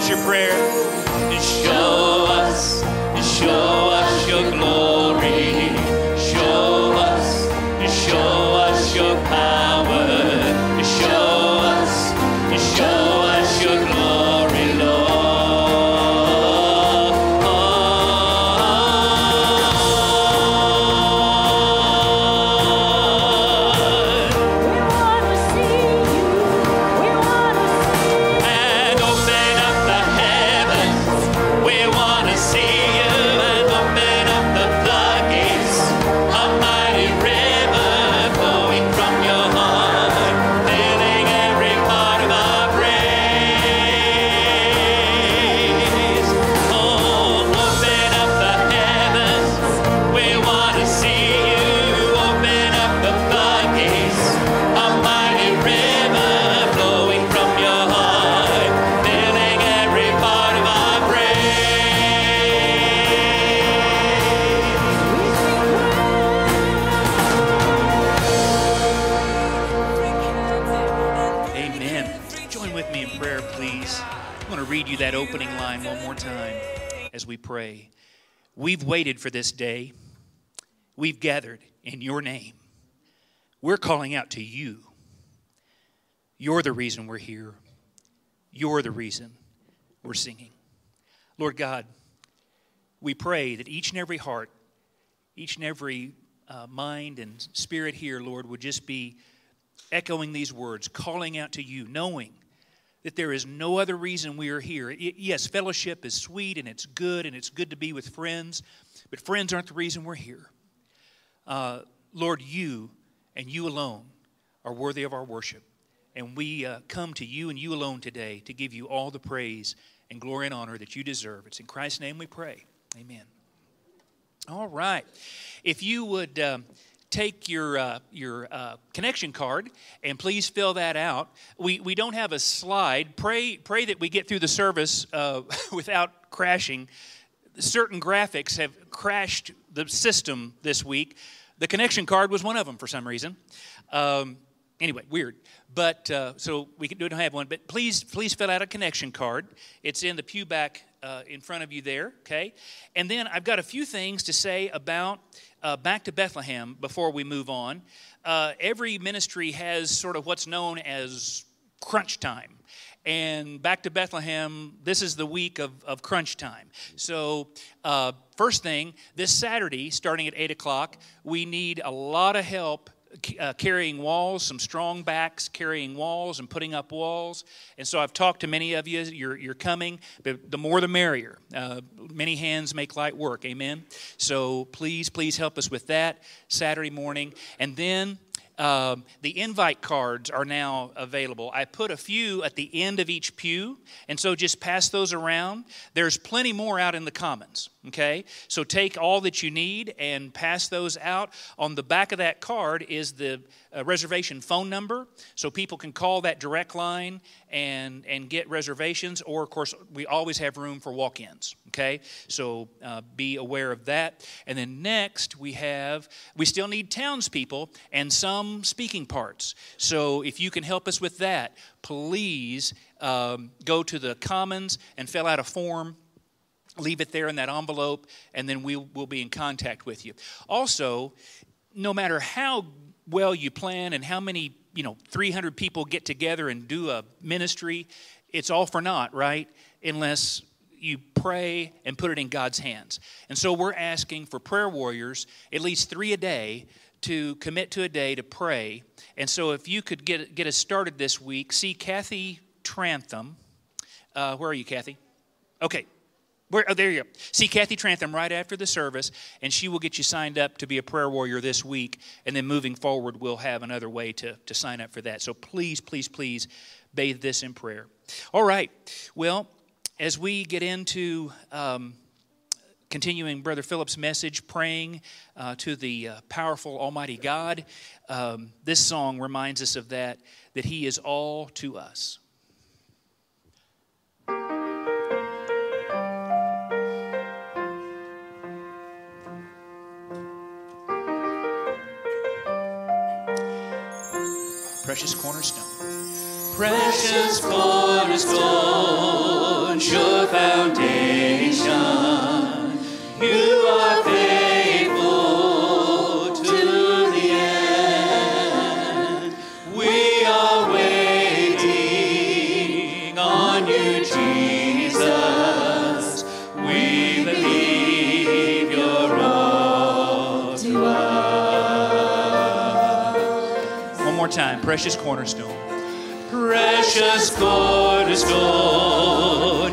Lord. Your prayer. For this day. We've gathered in your name. We're calling out to you. You're the reason we're here. You're the reason we're singing. Lord God, we pray that each and every heart, each and every uh, mind and spirit here, Lord, would just be echoing these words, calling out to you, knowing that there is no other reason we are here. Yes, fellowship is sweet and it's good and it's good to be with friends, but friends aren't the reason we're here. Uh, Lord, you and you alone are worthy of our worship. And we uh, come to you and you alone today to give you all the praise and glory and honor that you deserve. It's in Christ's name we pray. Amen. All right. If you would um, take your, uh, your uh, connection card and please fill that out. We, we don't have a slide. Pray, pray that we get through the service uh, without crashing. Certain graphics have crashed the system this week. The connection card was one of them for some reason. Um, anyway, weird. But uh, so we don't have one. But please, please fill out a connection card. It's in the pew back uh, in front of you there. Okay. And then I've got a few things to say about uh, back to Bethlehem before we move on. Uh, every ministry has sort of what's known as crunch time. And back to Bethlehem, this is the week of, of crunch time. So, uh, first thing, this Saturday, starting at 8 o'clock, we need a lot of help uh, carrying walls, some strong backs carrying walls and putting up walls. And so I've talked to many of you. You're, you're coming, but the more the merrier. Uh, many hands make light work. Amen. So please, please help us with that Saturday morning. And then um, the invite cards are now available. I put a few at the end of each pew, and so just pass those around. There's plenty more out in the commons, okay? So take all that you need and pass those out. On the back of that card is the uh, reservation phone number, so people can call that direct line and and get reservations, or of course we always have room for walk-ins. Okay, so uh, be aware of that. And then next we have we still need townspeople and some speaking parts. So if you can help us with that, please um, go to the Commons and fill out a form leave it there in that envelope, and then we will be in contact with you. Also, no matter how well you plan and how many, you know, 300 people get together and do a ministry, it's all for naught, right? Unless you pray and put it in God's hands. And so we're asking for prayer warriors, at least three a day, to commit to a day to pray. And so if you could get, get us started this week, see Kathy Trantham. Uh, where are you, Kathy? Okay, where, oh, there you go. See Kathy Trantham right after the service, and she will get you signed up to be a prayer warrior this week. And then moving forward, we'll have another way to, to sign up for that. So please, please, please bathe this in prayer. All right. Well, as we get into um, continuing Brother Philip's message, praying uh, to the uh, powerful Almighty God, um, this song reminds us of that, that He is all to us. Precious cornerstone. Precious cornerstone, sure foundation. Precious cornerstone. Precious cornerstone,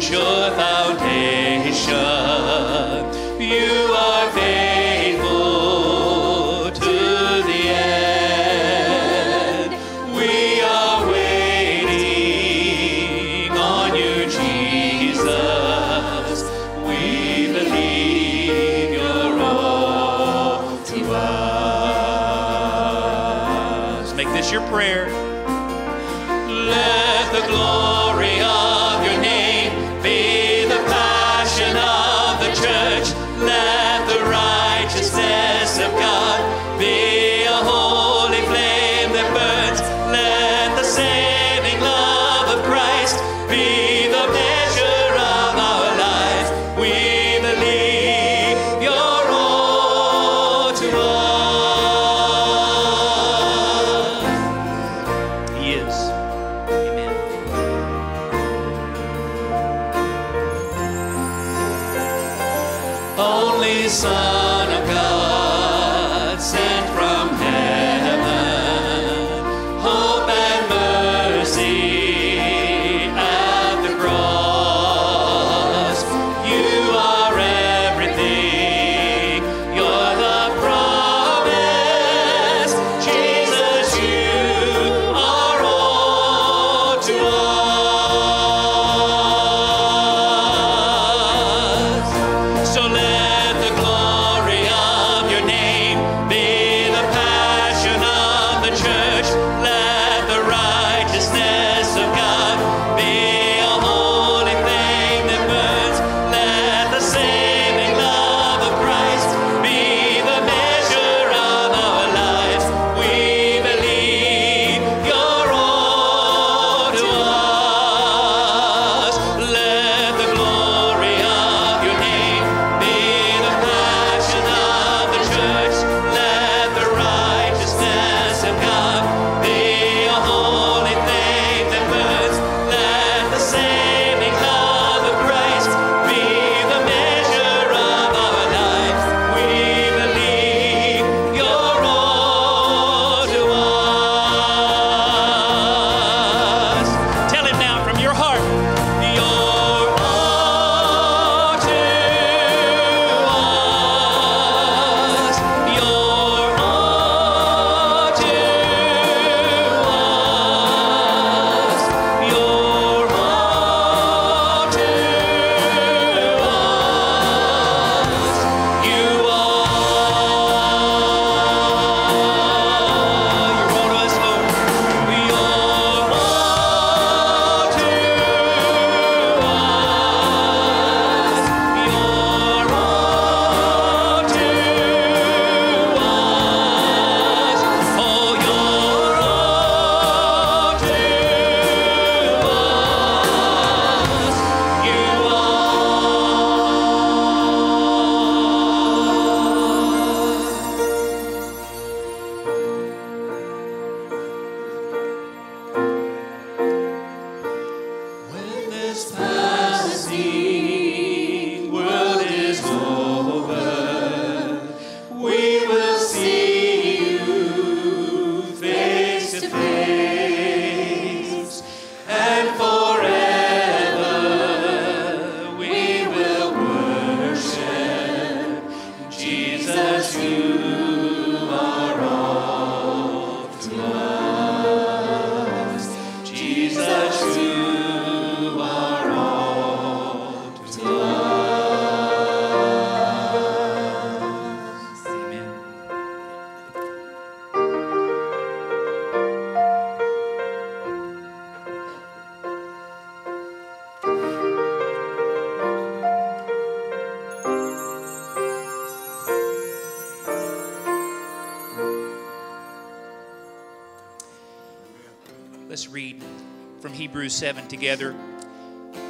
7 together.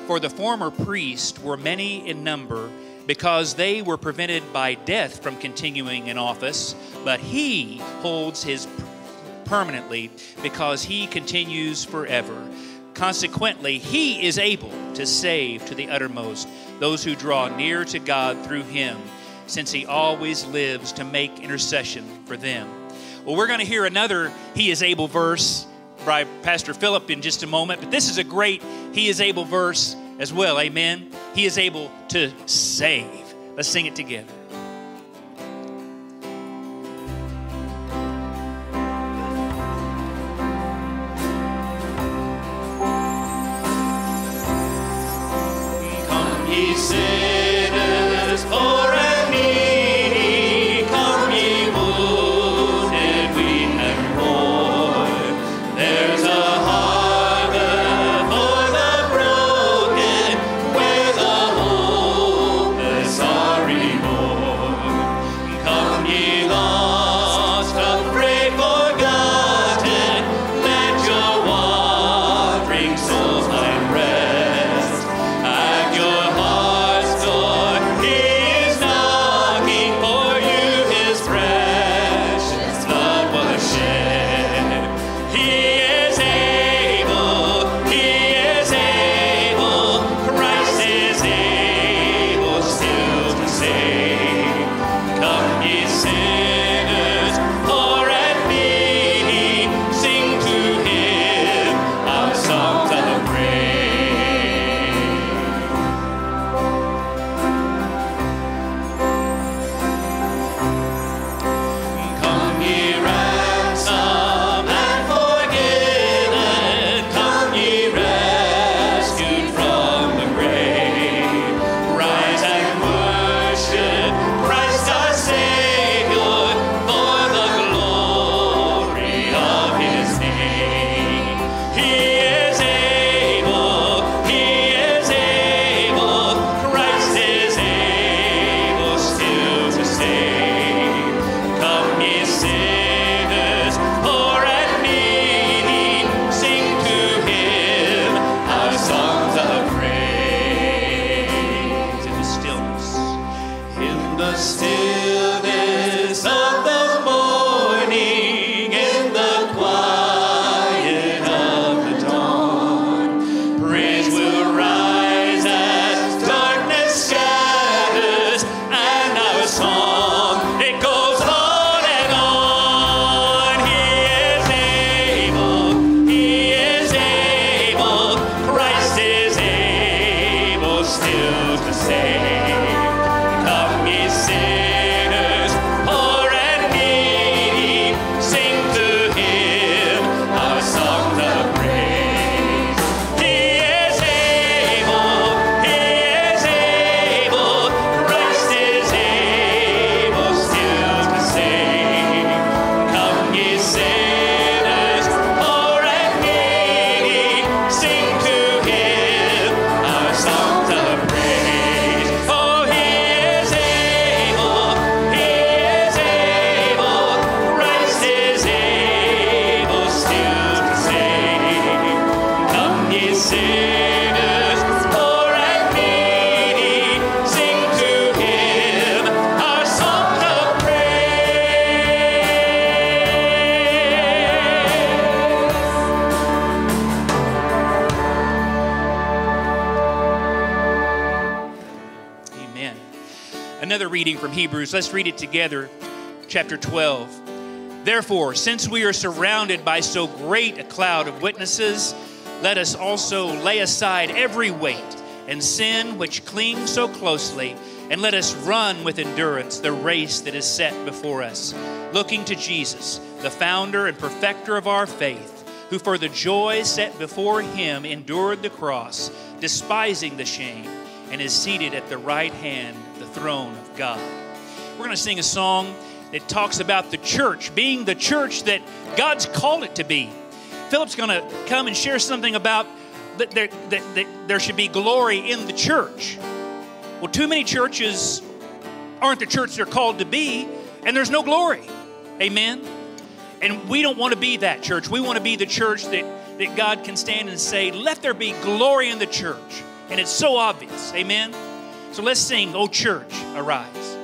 For the former priests were many in number, because they were prevented by death from continuing in office, but he holds his permanently, because he continues forever. Consequently, he is able to save to the uttermost those who draw near to God through him, since he always lives to make intercession for them. Well, we're going to hear another He is Able verse by Pastor Philip in just a moment. But this is a great He is able verse as well. Amen. He is able to save. Let's sing it together. Hebrews. Let's read it together, chapter 12. Therefore, since we are surrounded by so great a cloud of witnesses, let us also lay aside every weight and sin which clings so closely, and let us run with endurance the race that is set before us, looking to Jesus, the founder and perfecter of our faith, who for the joy set before him endured the cross, despising the shame, and is seated at the right hand, the throne of God. We're going to sing a song that talks about the church being the church that God's called it to be. Philip's going to come and share something about that there, that, that there should be glory in the church. Well, too many churches aren't the church they're called to be, and there's no glory. Amen? And we don't want to be that church. We want to be the church that, that God can stand and say, let there be glory in the church. And it's so obvious. Amen? So let's sing, Oh Church, Arise.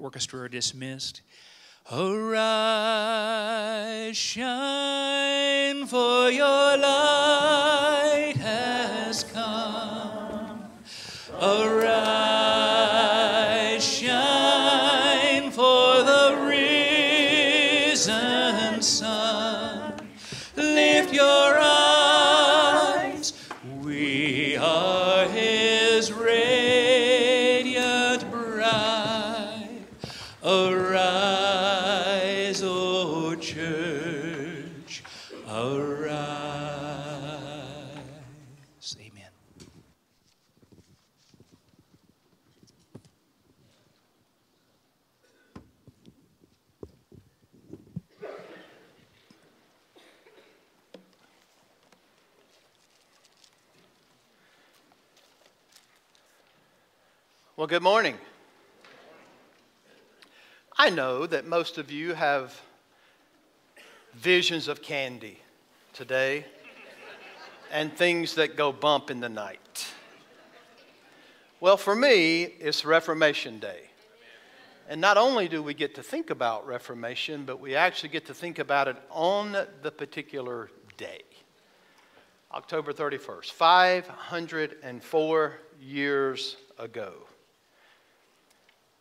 Orchestra are dismissed. Arise, shine, for your light that most of you have visions of candy today and things that go bump in the night. Well, for me, it's Reformation Day. And not only do we get to think about Reformation, but we actually get to think about it on the particular day. October 31st, 504 years ago.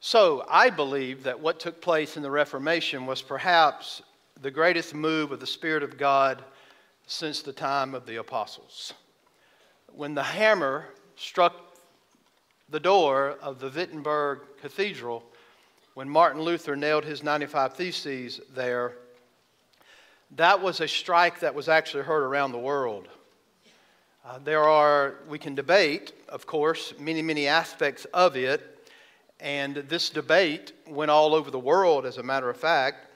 So I believe that what took place in the Reformation was perhaps the greatest move of the Spirit of God since the time of the apostles. When the hammer struck the door of the Wittenberg Cathedral, when Martin Luther nailed his 95 Theses there, that was a strike that was actually heard around the world. Uh, there are, we can debate, of course, many, many aspects of it. And this debate went all over the world, as a matter of fact.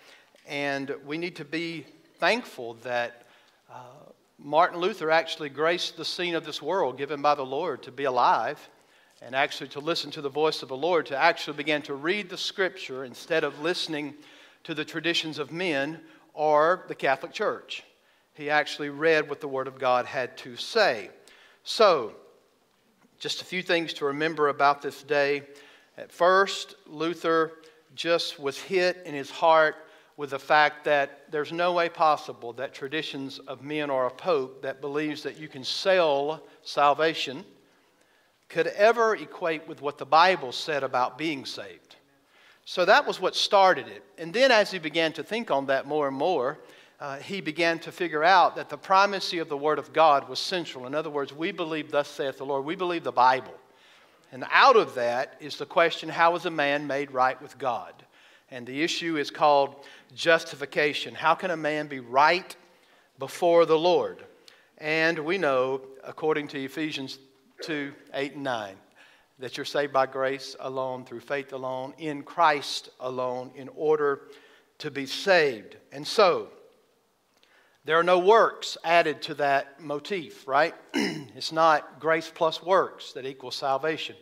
And we need to be thankful that uh, Martin Luther actually graced the scene of this world given by the Lord to be alive and actually to listen to the voice of the Lord, to actually begin to read the scripture instead of listening to the traditions of men or the Catholic Church. He actually read what the Word of God had to say. So, just a few things to remember about this day. At first, Luther just was hit in his heart with the fact that there's no way possible that traditions of men or a pope that believes that you can sell salvation could ever equate with what the Bible said about being saved. So that was what started it. And then, as he began to think on that more and more, uh, he began to figure out that the primacy of the Word of God was central. In other words, we believe, thus saith the Lord, we believe the Bible. And out of that is the question how is a man made right with God? And the issue is called justification. How can a man be right before the Lord? And we know, according to Ephesians 2 8 and 9, that you're saved by grace alone, through faith alone, in Christ alone, in order to be saved. And so, there are no works added to that motif, right? it's not grace plus works that equals salvation.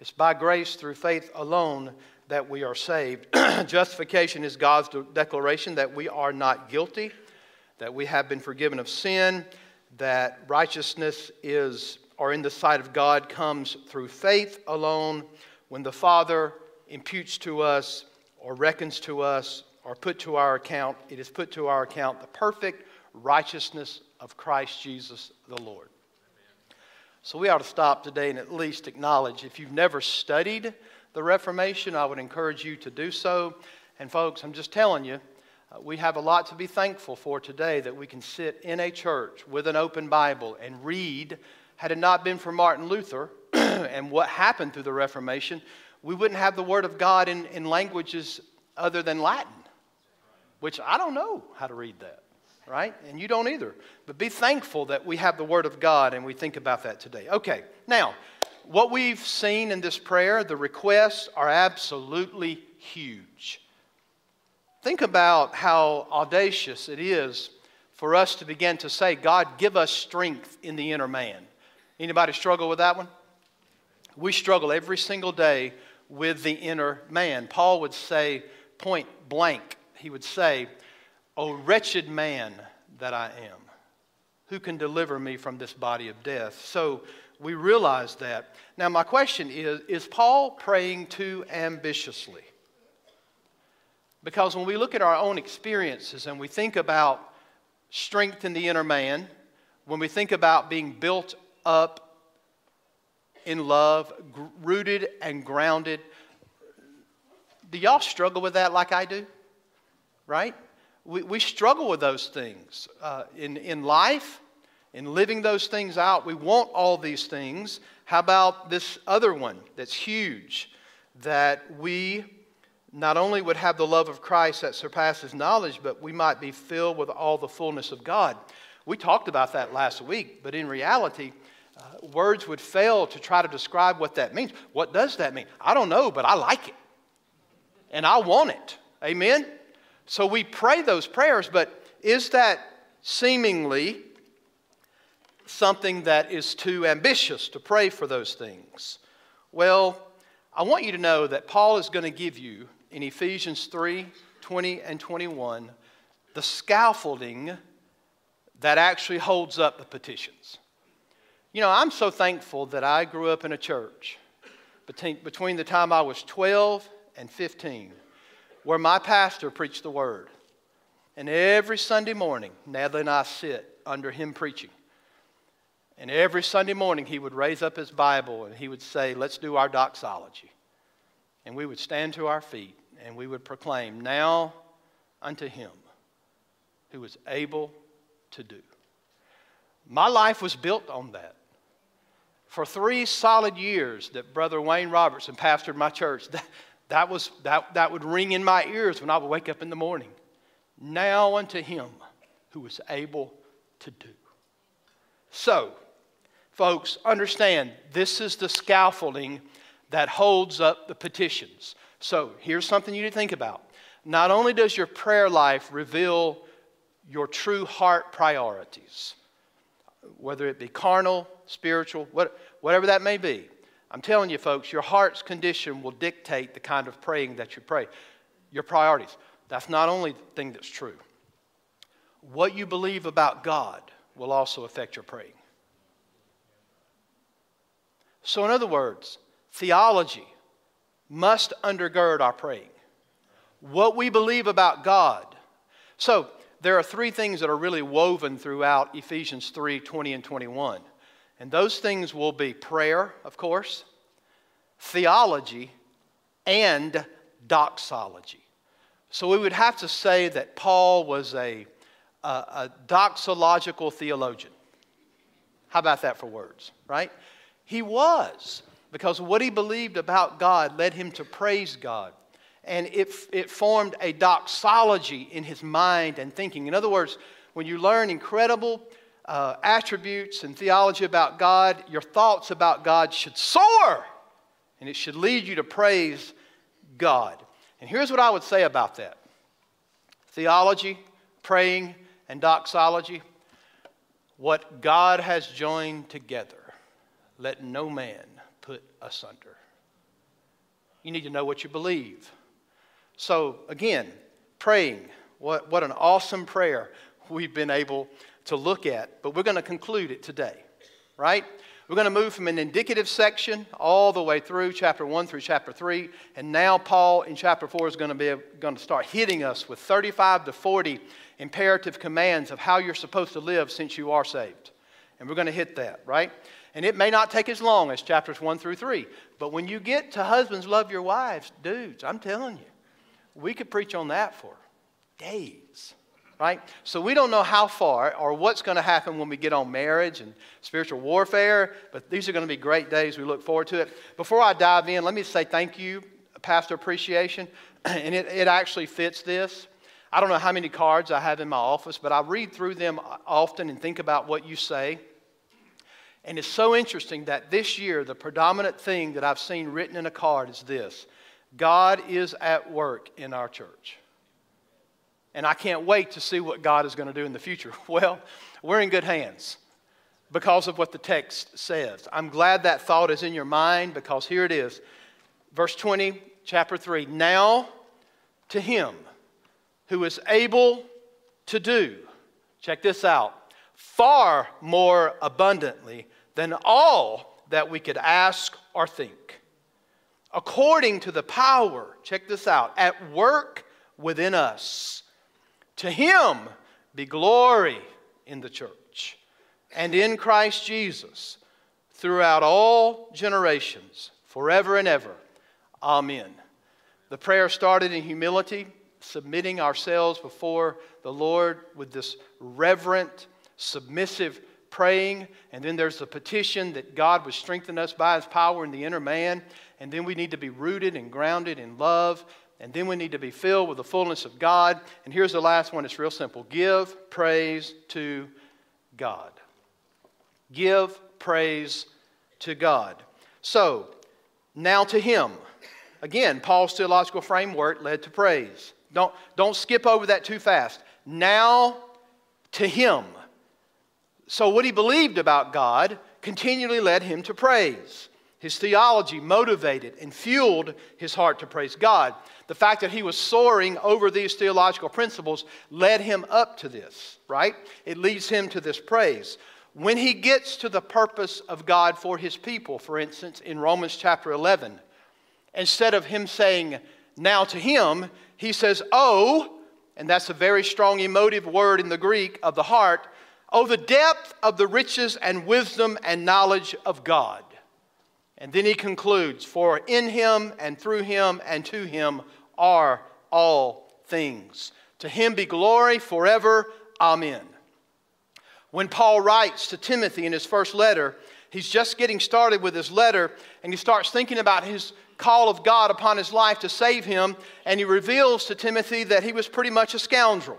It's by grace through faith alone that we are saved. Justification is God's declaration that we are not guilty, that we have been forgiven of sin, that righteousness is, or in the sight of God, comes through faith alone. When the Father imputes to us, or reckons to us, or put to our account, it is put to our account the perfect righteousness of Christ Jesus the Lord. So we ought to stop today and at least acknowledge if you've never studied the Reformation, I would encourage you to do so. And folks, I'm just telling you, uh, we have a lot to be thankful for today that we can sit in a church with an open Bible and read. Had it not been for Martin Luther and what happened through the Reformation, we wouldn't have the Word of God in, in languages other than Latin, which I don't know how to read that right? And you don't either. But be thankful that we have the Word of God and we think about that today. Okay, now, what we've seen in this prayer, the requests are absolutely huge. Think about how audacious it is for us to begin to say, God, give us strength in the inner man. Anybody struggle with that one? We struggle every single day with the inner man. Paul would say, point blank, he would say, O wretched man that I am, who can deliver me from this body of death? So we realize that. Now, my question is Is Paul praying too ambitiously? Because when we look at our own experiences and we think about strength in the inner man, when we think about being built up in love, rooted and grounded, do y'all struggle with that like I do? Right? We, we struggle with those things uh, in, in life, in living those things out. We want all these things. How about this other one that's huge? That we not only would have the love of Christ that surpasses knowledge, but we might be filled with all the fullness of God. We talked about that last week, but in reality, uh, words would fail to try to describe what that means. What does that mean? I don't know, but I like it. And I want it. Amen? So we pray those prayers, but is that seemingly something that is too ambitious to pray for those things? Well, I want you to know that Paul is going to give you in Ephesians 3 20 and 21 the scaffolding that actually holds up the petitions. You know, I'm so thankful that I grew up in a church between, between the time I was 12 and 15 where my pastor preached the word. And every Sunday morning, Natalie and I sit under him preaching. And every Sunday morning, he would raise up his Bible and he would say, Let's do our doxology. And we would stand to our feet and we would proclaim, Now unto him who is able to do. My life was built on that. For three solid years that Brother Wayne Robertson pastored my church, that, that, was, that, that would ring in my ears when I would wake up in the morning. Now unto him who is able to do. So, folks, understand this is the scaffolding that holds up the petitions. So, here's something you need to think about. Not only does your prayer life reveal your true heart priorities, whether it be carnal, spiritual, what, whatever that may be, I'm telling you, folks, your heart's condition will dictate the kind of praying that you pray. Your priorities. That's not only the thing that's true. What you believe about God will also affect your praying. So, in other words, theology must undergird our praying. What we believe about God. So, there are three things that are really woven throughout Ephesians 3 20 and 21. And those things will be prayer, of course, theology, and doxology. So we would have to say that Paul was a, a, a doxological theologian. How about that for words, right? He was, because what he believed about God led him to praise God. And it, it formed a doxology in his mind and thinking. In other words, when you learn incredible uh, attributes and theology about God, your thoughts about God should soar and it should lead you to praise God. And here's what I would say about that theology, praying, and doxology. What God has joined together, let no man put asunder. You need to know what you believe. So, again, praying. What, what an awesome prayer we've been able to look at, but we're going to conclude it today, right? We're going to move from an indicative section all the way through chapter 1 through chapter 3. And now, Paul in chapter 4 is going to, be, going to start hitting us with 35 to 40 imperative commands of how you're supposed to live since you are saved. And we're going to hit that, right? And it may not take as long as chapters 1 through 3. But when you get to husbands love your wives, dudes, I'm telling you, we could preach on that for days right? So we don't know how far or what's going to happen when we get on marriage and spiritual warfare, but these are going to be great days. We look forward to it. Before I dive in, let me say thank you, Pastor Appreciation, and it, it actually fits this. I don't know how many cards I have in my office, but I read through them often and think about what you say. And it's so interesting that this year, the predominant thing that I've seen written in a card is this God is at work in our church and I can't wait to see what God is going to do in the future. Well, we're in good hands because of what the text says. I'm glad that thought is in your mind because here it is. Verse 20, chapter 3. Now to him who is able to do, check this out, far more abundantly than all that we could ask or think. According to the power, check this out, at work within us. To him be glory in the church and in Christ Jesus throughout all generations, forever and ever. Amen. The prayer started in humility, submitting ourselves before the Lord with this reverent, submissive praying. And then there's the petition that God would strengthen us by his power in the inner man. And then we need to be rooted and grounded in love. And then we need to be filled with the fullness of God. And here's the last one it's real simple give praise to God. Give praise to God. So, now to Him. Again, Paul's theological framework led to praise. Don't, don't skip over that too fast. Now to Him. So, what he believed about God continually led him to praise. His theology motivated and fueled his heart to praise God. The fact that he was soaring over these theological principles led him up to this, right? It leads him to this praise. When he gets to the purpose of God for his people, for instance, in Romans chapter 11, instead of him saying, now to him, he says, oh, and that's a very strong emotive word in the Greek of the heart. Oh, the depth of the riches and wisdom and knowledge of God. And then he concludes, For in him and through him and to him are all things. To him be glory forever. Amen. When Paul writes to Timothy in his first letter, he's just getting started with his letter and he starts thinking about his call of God upon his life to save him. And he reveals to Timothy that he was pretty much a scoundrel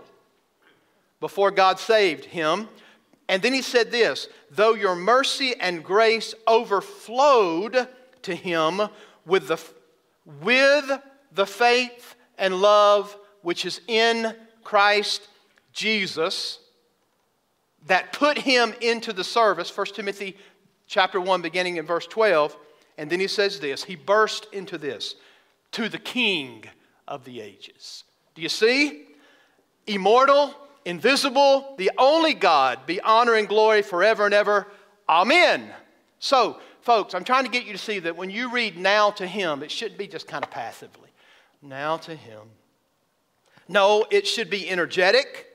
before God saved him. And then he said this though your mercy and grace overflowed to him with the, with the faith and love which is in Christ Jesus that put him into the service 1 timothy chapter 1 beginning in verse 12 and then he says this he burst into this to the king of the ages. Do you see? Immortal invisible, the only God, be honor and glory forever and ever. Amen. So, folks, I'm trying to get you to see that when you read now to Him, it shouldn't be just kind of passively. Now to Him. No, it should be energetic.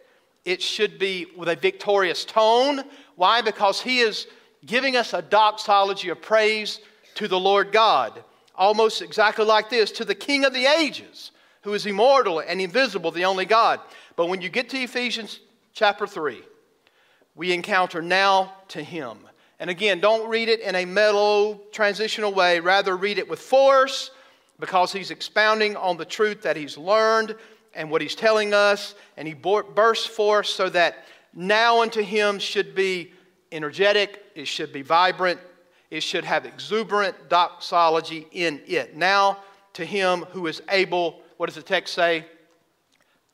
It should be with a victorious tone. Why? Because He is giving us a doxology of praise to the Lord God. Almost exactly like this to the King of the ages, who is immortal and invisible, the only God. But when you get to Ephesians chapter 3, we encounter now to him. And again, don't read it in a mellow, transitional way. Rather, read it with force because he's expounding on the truth that he's learned and what he's telling us. And he bursts forth so that now unto him should be energetic, it should be vibrant, it should have exuberant doxology in it. Now to him who is able, what does the text say?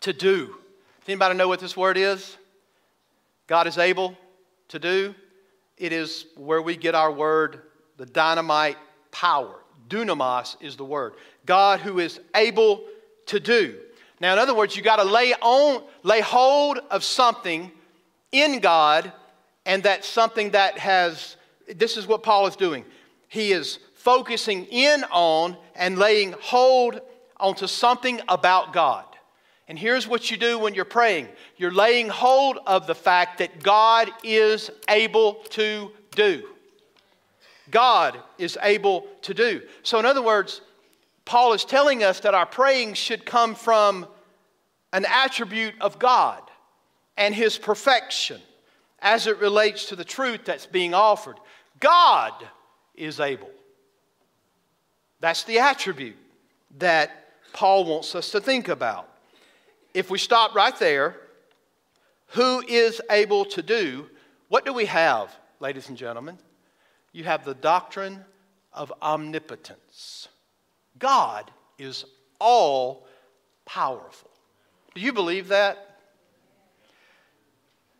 To do does anybody know what this word is? God is able to do. It is where we get our word, the dynamite power. Dunamis is the word. God who is able to do. Now, in other words, you got to lay on, lay hold of something in God, and that's something that has. This is what Paul is doing. He is focusing in on and laying hold onto something about God. And here's what you do when you're praying you're laying hold of the fact that God is able to do. God is able to do. So, in other words, Paul is telling us that our praying should come from an attribute of God and His perfection as it relates to the truth that's being offered. God is able. That's the attribute that Paul wants us to think about if we stop right there, who is able to do, what do we have, ladies and gentlemen? You have the doctrine of omnipotence. God is all powerful. Do you believe that?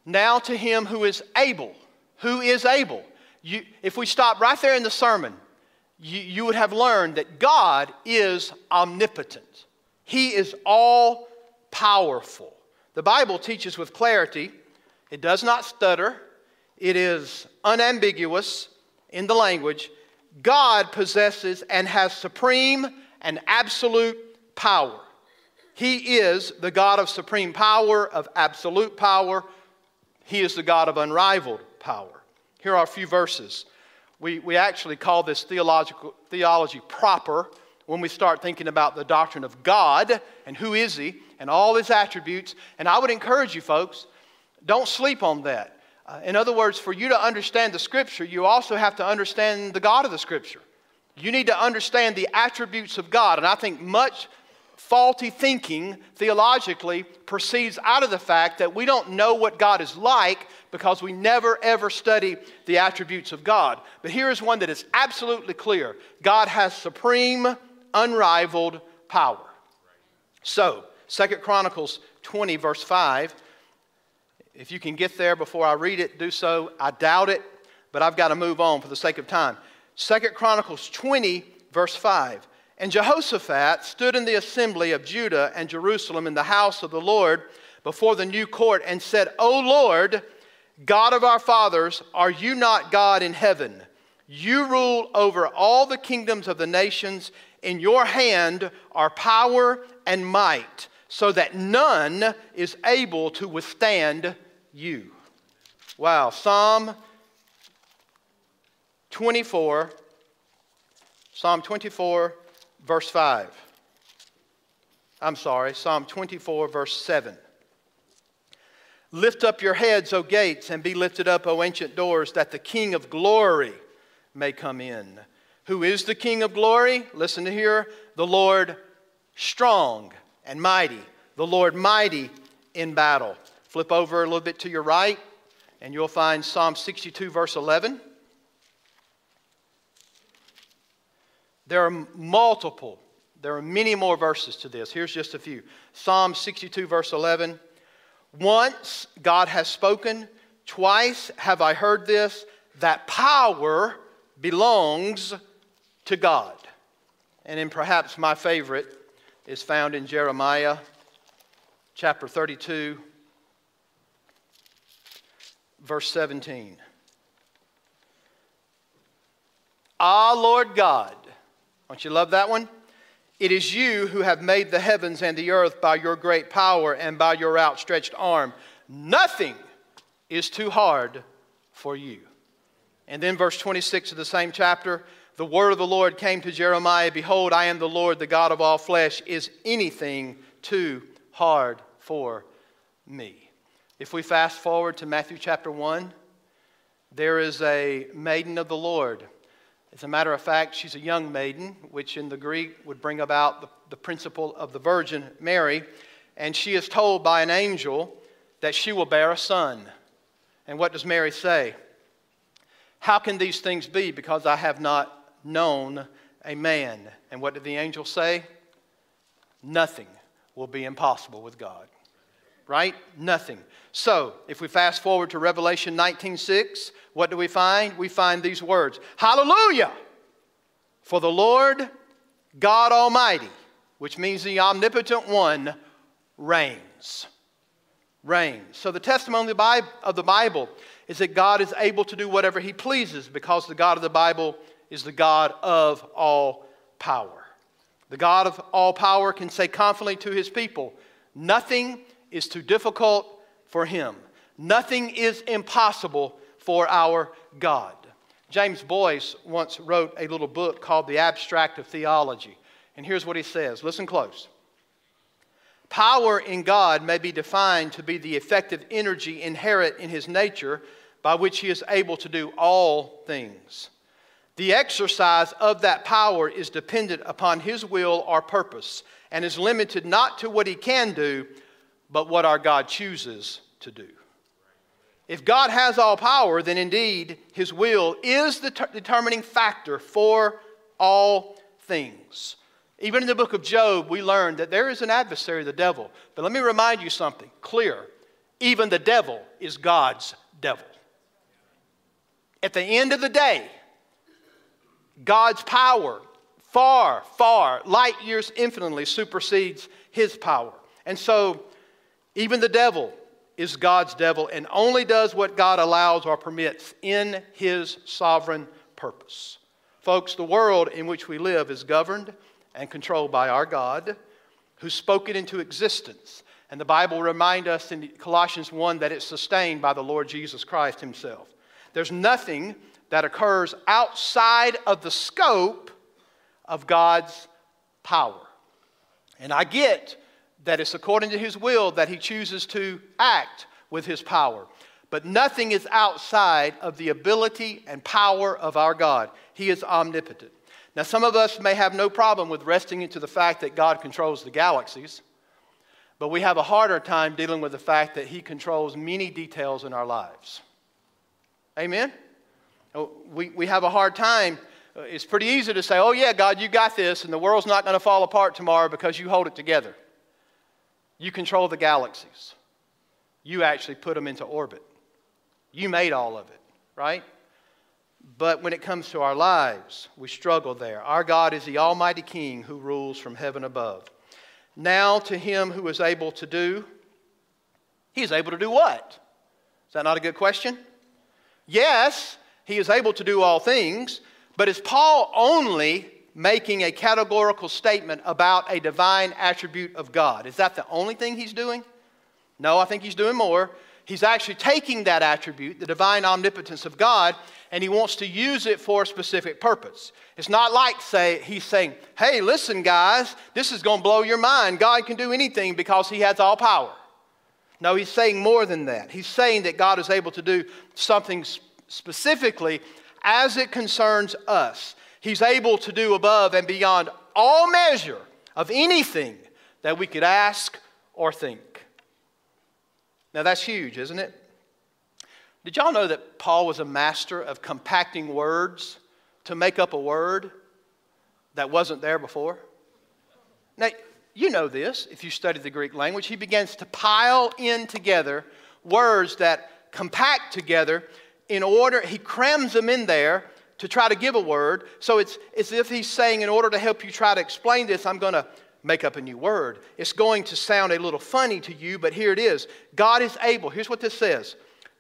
Now to him who is able. Who is able? You, if we stop right there in the sermon, you, you would have learned that God is omnipotent. He is all powerful. The Bible teaches with clarity, it does not stutter, it is unambiguous in the language, God possesses and has supreme and absolute power. He is the God of supreme power, of absolute power. He is the God of unrivaled power. Here are a few verses. We, we actually call this theological, theology proper when we start thinking about the doctrine of God and who is He and all His attributes. And I would encourage you, folks, don't sleep on that. Uh, in other words, for you to understand the Scripture, you also have to understand the God of the Scripture. You need to understand the attributes of God. And I think much faulty thinking theologically proceeds out of the fact that we don't know what God is like because we never ever study the attributes of God. But here is one that is absolutely clear God has supreme, unrivaled power. So, Second Chronicles 20, verse 5. If you can get there before I read it, do so. I doubt it, but I've got to move on for the sake of time. Second Chronicles 20, verse 5. And Jehoshaphat stood in the assembly of Judah and Jerusalem in the house of the Lord before the new court and said, O Lord, God of our fathers, are you not God in heaven? You rule over all the kingdoms of the nations. In your hand are power and might, so that none is able to withstand you. Wow. Psalm 24, Psalm 24, verse 5. I'm sorry, Psalm 24, verse 7. Lift up your heads, O gates, and be lifted up, O ancient doors, that the King of glory may come in. Who is the King of glory? Listen to here the Lord strong and mighty, the Lord mighty in battle. Flip over a little bit to your right, and you'll find Psalm 62, verse 11. There are multiple, there are many more verses to this. Here's just a few Psalm 62, verse 11. Once God has spoken, twice have I heard this, that power belongs to God. And then perhaps my favorite is found in Jeremiah chapter 32, verse 17. Ah, Lord God, don't you love that one? It is you who have made the heavens and the earth by your great power and by your outstretched arm. Nothing is too hard for you. And then, verse 26 of the same chapter the word of the Lord came to Jeremiah Behold, I am the Lord, the God of all flesh. Is anything too hard for me? If we fast forward to Matthew chapter 1, there is a maiden of the Lord as a matter of fact, she's a young maiden, which in the Greek would bring about the, the principle of the Virgin Mary. And she is told by an angel that she will bear a son. And what does Mary say? How can these things be? Because I have not known a man. And what did the angel say? Nothing will be impossible with God. Right? Nothing. So, if we fast forward to Revelation 19:6, what do we find? We find these words Hallelujah! For the Lord God Almighty, which means the omnipotent one, reigns. Reigns. So the testimony of the Bible is that God is able to do whatever he pleases because the God of the Bible is the God of all power. The God of all power can say confidently to his people, Nothing is too difficult for him. Nothing is impossible for our God. James Boyce once wrote a little book called The Abstract of Theology. And here's what he says listen close. Power in God may be defined to be the effective energy inherent in his nature by which he is able to do all things. The exercise of that power is dependent upon his will or purpose and is limited not to what he can do, but what our God chooses to do. If God has all power, then indeed his will is the ter- determining factor for all things. Even in the book of Job, we learn that there is an adversary, the devil. But let me remind you something clear. Even the devil is God's devil. At the end of the day, God's power far, far, light years infinitely supersedes his power. And so, even the devil is God's devil and only does what God allows or permits in his sovereign purpose. Folks, the world in which we live is governed and controlled by our God who spoke it into existence. And the Bible reminds us in Colossians 1 that it's sustained by the Lord Jesus Christ himself. There's nothing that occurs outside of the scope of God's power. And I get that it's according to his will that he chooses to act with his power. But nothing is outside of the ability and power of our God. He is omnipotent. Now, some of us may have no problem with resting into the fact that God controls the galaxies, but we have a harder time dealing with the fact that He controls many details in our lives. Amen? Oh, We, we have a hard time. It's pretty easy to say, oh, yeah, God, you got this, and the world's not going to fall apart tomorrow because you hold it together. You control the galaxies. You actually put them into orbit. You made all of it, right? But when it comes to our lives, we struggle there. Our God is the Almighty King who rules from heaven above. Now to him who is able to do, he is able to do what? Is that not a good question? Yes, he is able to do all things, but is Paul only making a categorical statement about a divine attribute of God? Is that the only thing he's doing? No, I think he's doing more. He's actually taking that attribute, the divine omnipotence of God, and he wants to use it for a specific purpose. It's not like say he's saying, "Hey, listen guys, this is going to blow your mind. God can do anything because he has all power." No, he's saying more than that. He's saying that God is able to do something specifically as it concerns us. He's able to do above and beyond all measure of anything that we could ask or think. Now, that's huge, isn't it? Did y'all know that Paul was a master of compacting words to make up a word that wasn't there before? Now, you know this if you study the Greek language. He begins to pile in together words that compact together in order, he crams them in there to try to give a word. So it's as if he's saying, in order to help you try to explain this, I'm going to make up a new word. It's going to sound a little funny to you, but here it is. God is able, here's what this says,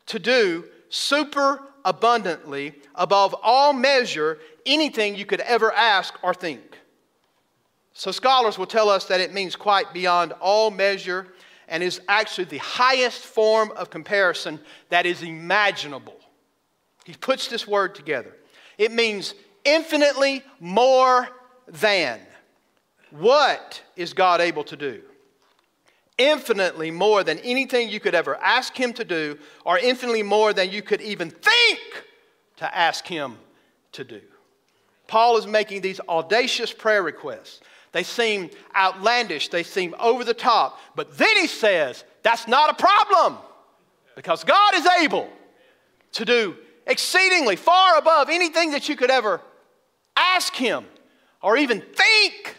to do super abundantly above all measure anything you could ever ask or think. So scholars will tell us that it means quite beyond all measure and is actually the highest form of comparison that is imaginable. He puts this word together. It means infinitely more than. What is God able to do? Infinitely more than anything you could ever ask Him to do, or infinitely more than you could even think to ask Him to do. Paul is making these audacious prayer requests. They seem outlandish, they seem over the top, but then he says, That's not a problem because God is able to do exceedingly far above anything that you could ever ask Him or even think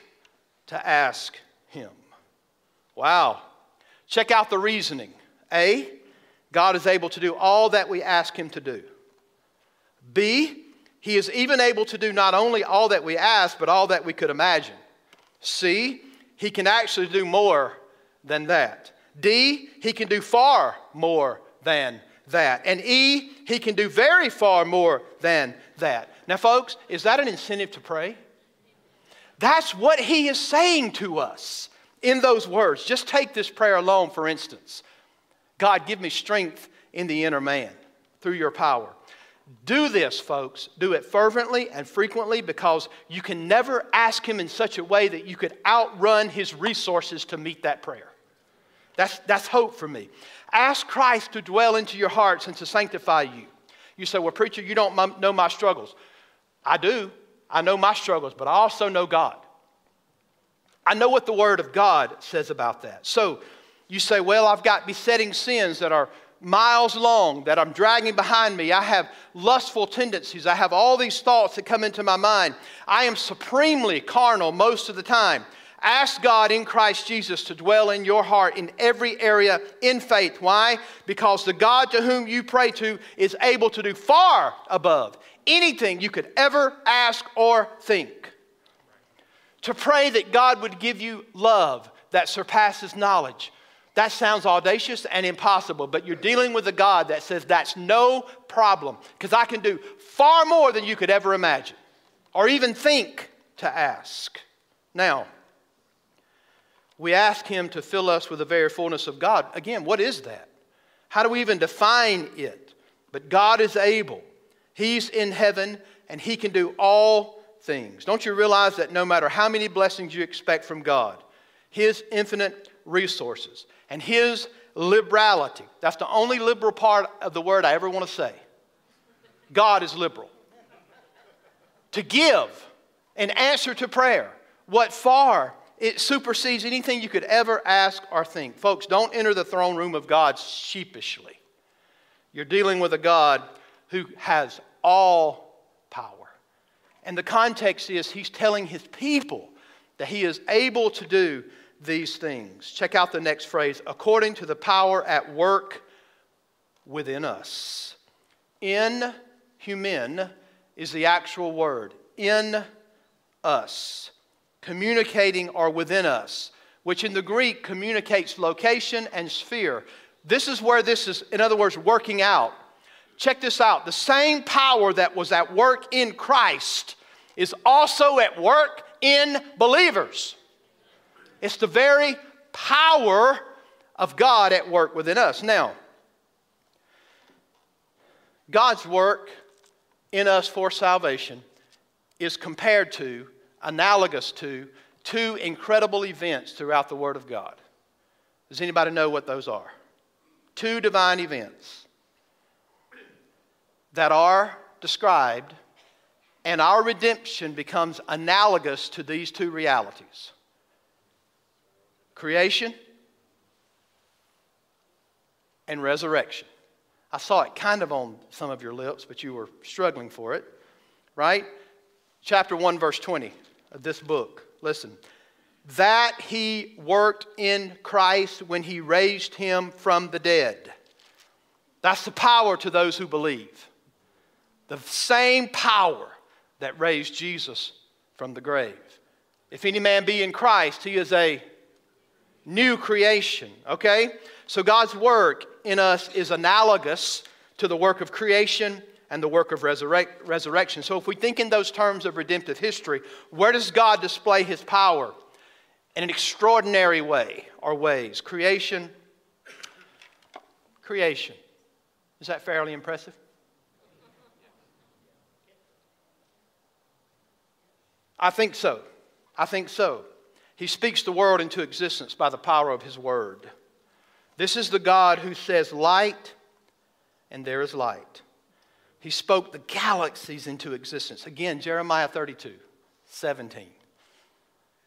to ask Him. Wow. Check out the reasoning. A, God is able to do all that we ask Him to do. B, He is even able to do not only all that we ask, but all that we could imagine. C, He can actually do more than that. D, He can do far more than that. And E, He can do very far more than that. Now, folks, is that an incentive to pray? That's what He is saying to us in those words. Just take this prayer alone, for instance God, give me strength in the inner man through your power. Do this, folks. Do it fervently and frequently because you can never ask Him in such a way that you could outrun His resources to meet that prayer. That's, that's hope for me. Ask Christ to dwell into your hearts and to sanctify you. You say, Well, preacher, you don't know my struggles. I do. I know my struggles, but I also know God. I know what the Word of God says about that. So you say, Well, I've got besetting sins that are miles long that I'm dragging behind me. I have lustful tendencies. I have all these thoughts that come into my mind. I am supremely carnal most of the time. Ask God in Christ Jesus to dwell in your heart in every area in faith. Why? Because the God to whom you pray to is able to do far above anything you could ever ask or think. To pray that God would give you love that surpasses knowledge. That sounds audacious and impossible, but you're dealing with a God that says that's no problem because I can do far more than you could ever imagine or even think to ask. Now, we ask Him to fill us with the very fullness of God. Again, what is that? How do we even define it? But God is able. He's in heaven and He can do all things. Don't you realize that no matter how many blessings you expect from God, His infinite resources and His liberality, that's the only liberal part of the word I ever want to say. God is liberal. To give an answer to prayer, what far it supersedes anything you could ever ask or think. Folks, don't enter the throne room of God sheepishly. You're dealing with a God who has all power. And the context is he's telling his people that he is able to do these things. Check out the next phrase according to the power at work within us. In human is the actual word. In us communicating are within us, which in the Greek communicates location and sphere. This is where this is, in other words, working out. Check this out. The same power that was at work in Christ is also at work in believers. It's the very power of God at work within us. Now, God's work in us for salvation is compared to analogous to two incredible events throughout the Word of God. Does anybody know what those are? Two divine events that are described, and our redemption becomes analogous to these two realities creation and resurrection. I saw it kind of on some of your lips, but you were struggling for it, right? Chapter 1, verse 20 of this book. Listen. That he worked in Christ when he raised him from the dead. That's the power to those who believe. The same power that raised Jesus from the grave. If any man be in Christ, he is a new creation, okay? So God's work in us is analogous to the work of creation and the work of resurrect, resurrection. So, if we think in those terms of redemptive history, where does God display his power? In an extraordinary way or ways. Creation. Creation. Is that fairly impressive? I think so. I think so. He speaks the world into existence by the power of his word. This is the God who says, Light, and there is light. He spoke the galaxies into existence. Again, Jeremiah 32, 17.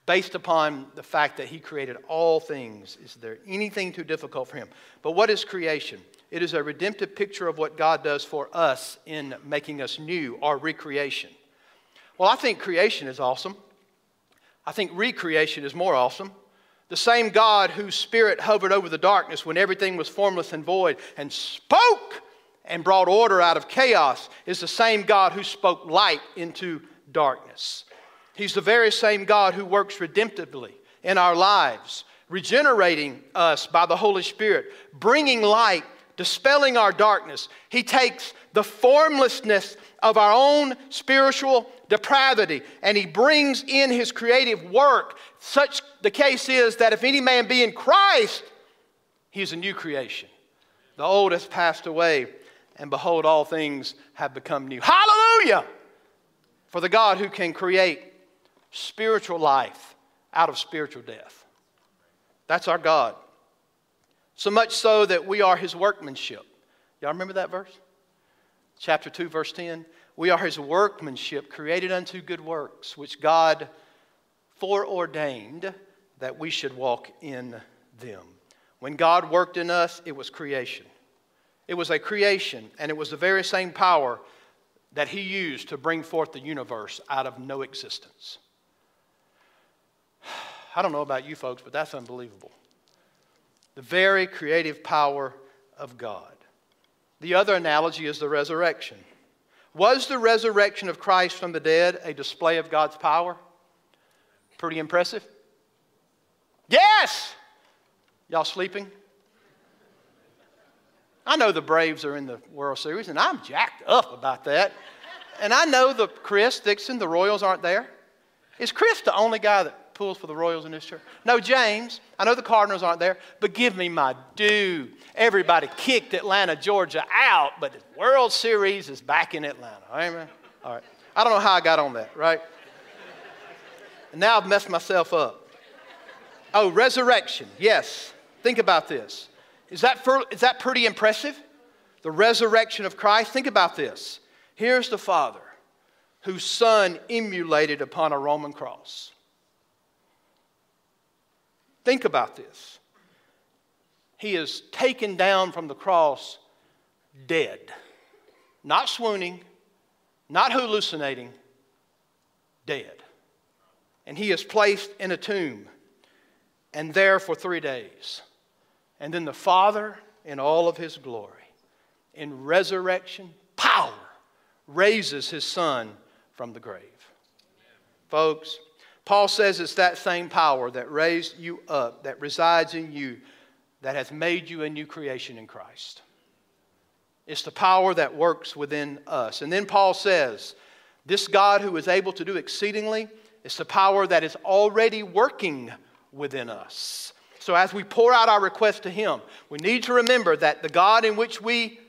Based upon the fact that he created all things, is there anything too difficult for him? But what is creation? It is a redemptive picture of what God does for us in making us new or recreation. Well, I think creation is awesome. I think recreation is more awesome. The same God whose spirit hovered over the darkness when everything was formless and void and spoke and brought order out of chaos is the same God who spoke light into darkness. He's the very same God who works redemptively in our lives, regenerating us by the Holy Spirit, bringing light, dispelling our darkness. He takes the formlessness of our own spiritual depravity and he brings in his creative work. Such the case is that if any man be in Christ, he is a new creation. The old has passed away and behold, all things have become new. Hallelujah! For the God who can create spiritual life out of spiritual death. That's our God. So much so that we are his workmanship. Y'all remember that verse? Chapter 2, verse 10. We are his workmanship, created unto good works, which God foreordained that we should walk in them. When God worked in us, it was creation. It was a creation, and it was the very same power that he used to bring forth the universe out of no existence. I don't know about you folks, but that's unbelievable. The very creative power of God. The other analogy is the resurrection. Was the resurrection of Christ from the dead a display of God's power? Pretty impressive? Yes! Y'all sleeping? I know the Braves are in the World Series, and I'm jacked up about that. And I know the Chris Dixon, the Royals aren't there. Is Chris the only guy that pulls for the Royals in this church? No, James. I know the Cardinals aren't there, but give me my due. Everybody kicked Atlanta, Georgia out, but the World Series is back in Atlanta. Amen. All right. I don't know how I got on that, right? And now I've messed myself up. Oh, resurrection. Yes. Think about this. Is that, for, is that pretty impressive? The resurrection of Christ? Think about this. Here's the Father whose Son emulated upon a Roman cross. Think about this. He is taken down from the cross dead, not swooning, not hallucinating, dead. And he is placed in a tomb and there for three days. And then the Father, in all of his glory, in resurrection power, raises his Son from the grave. Folks, Paul says it's that same power that raised you up, that resides in you, that has made you a new creation in Christ. It's the power that works within us. And then Paul says, This God who is able to do exceedingly, is the power that is already working within us. So as we pour out our request to Him, we need to remember that the God in which we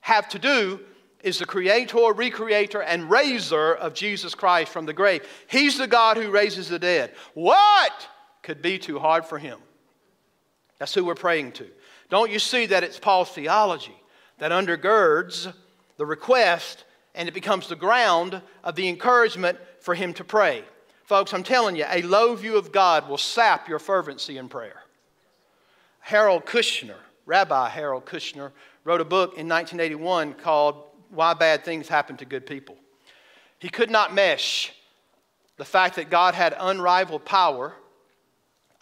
have to do is the creator, recreator, and raiser of Jesus Christ from the grave. He's the God who raises the dead. What could be too hard for Him? That's who we're praying to. Don't you see that it's Paul's theology that undergirds the request and it becomes the ground of the encouragement for him to pray? Folks, I'm telling you, a low view of God will sap your fervency in prayer. Harold Kushner, Rabbi Harold Kushner, wrote a book in 1981 called Why Bad Things Happen to Good People. He could not mesh the fact that God had unrivaled power,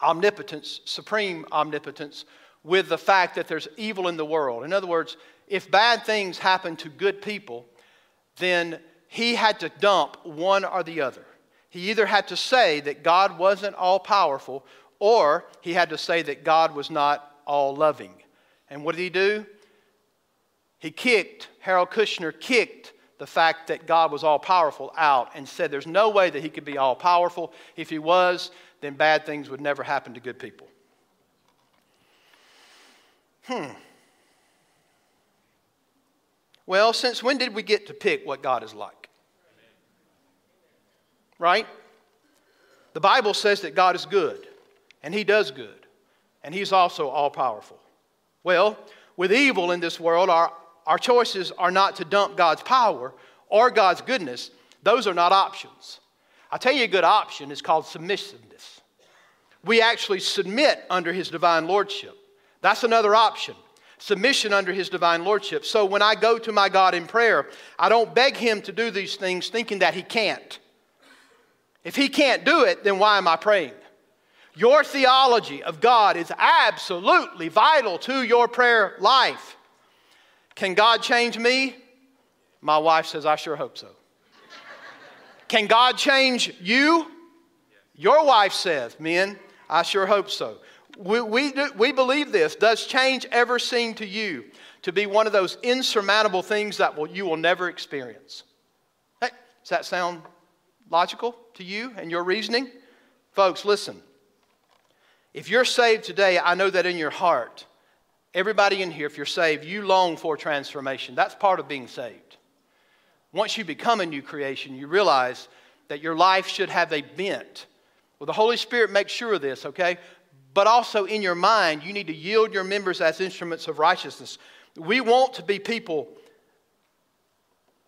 omnipotence, supreme omnipotence, with the fact that there's evil in the world. In other words, if bad things happen to good people, then he had to dump one or the other. He either had to say that God wasn't all powerful, or he had to say that God was not all loving. And what did he do? He kicked, Harold Kushner kicked the fact that God was all powerful out and said there's no way that he could be all powerful. If he was, then bad things would never happen to good people. Hmm. Well, since when did we get to pick what God is like? Right? The Bible says that God is good, and He does good, and He's also all powerful. Well, with evil in this world, our, our choices are not to dump God's power or God's goodness. Those are not options. I'll tell you a good option is called submissiveness. We actually submit under His divine lordship. That's another option submission under his divine lordship. So when I go to my God in prayer, I don't beg him to do these things thinking that he can't. If he can't do it, then why am I praying? Your theology of God is absolutely vital to your prayer life. Can God change me? My wife says, I sure hope so. Can God change you? Your wife says, Men, I sure hope so. We, we, do, we believe this. Does change ever seem to you to be one of those insurmountable things that will, you will never experience? Hey, does that sound logical to you and your reasoning? Folks, listen. If you're saved today, I know that in your heart, everybody in here, if you're saved, you long for transformation. That's part of being saved. Once you become a new creation, you realize that your life should have a bent. Well, the Holy Spirit makes sure of this, okay? but also in your mind, you need to yield your members as instruments of righteousness. We want to be people,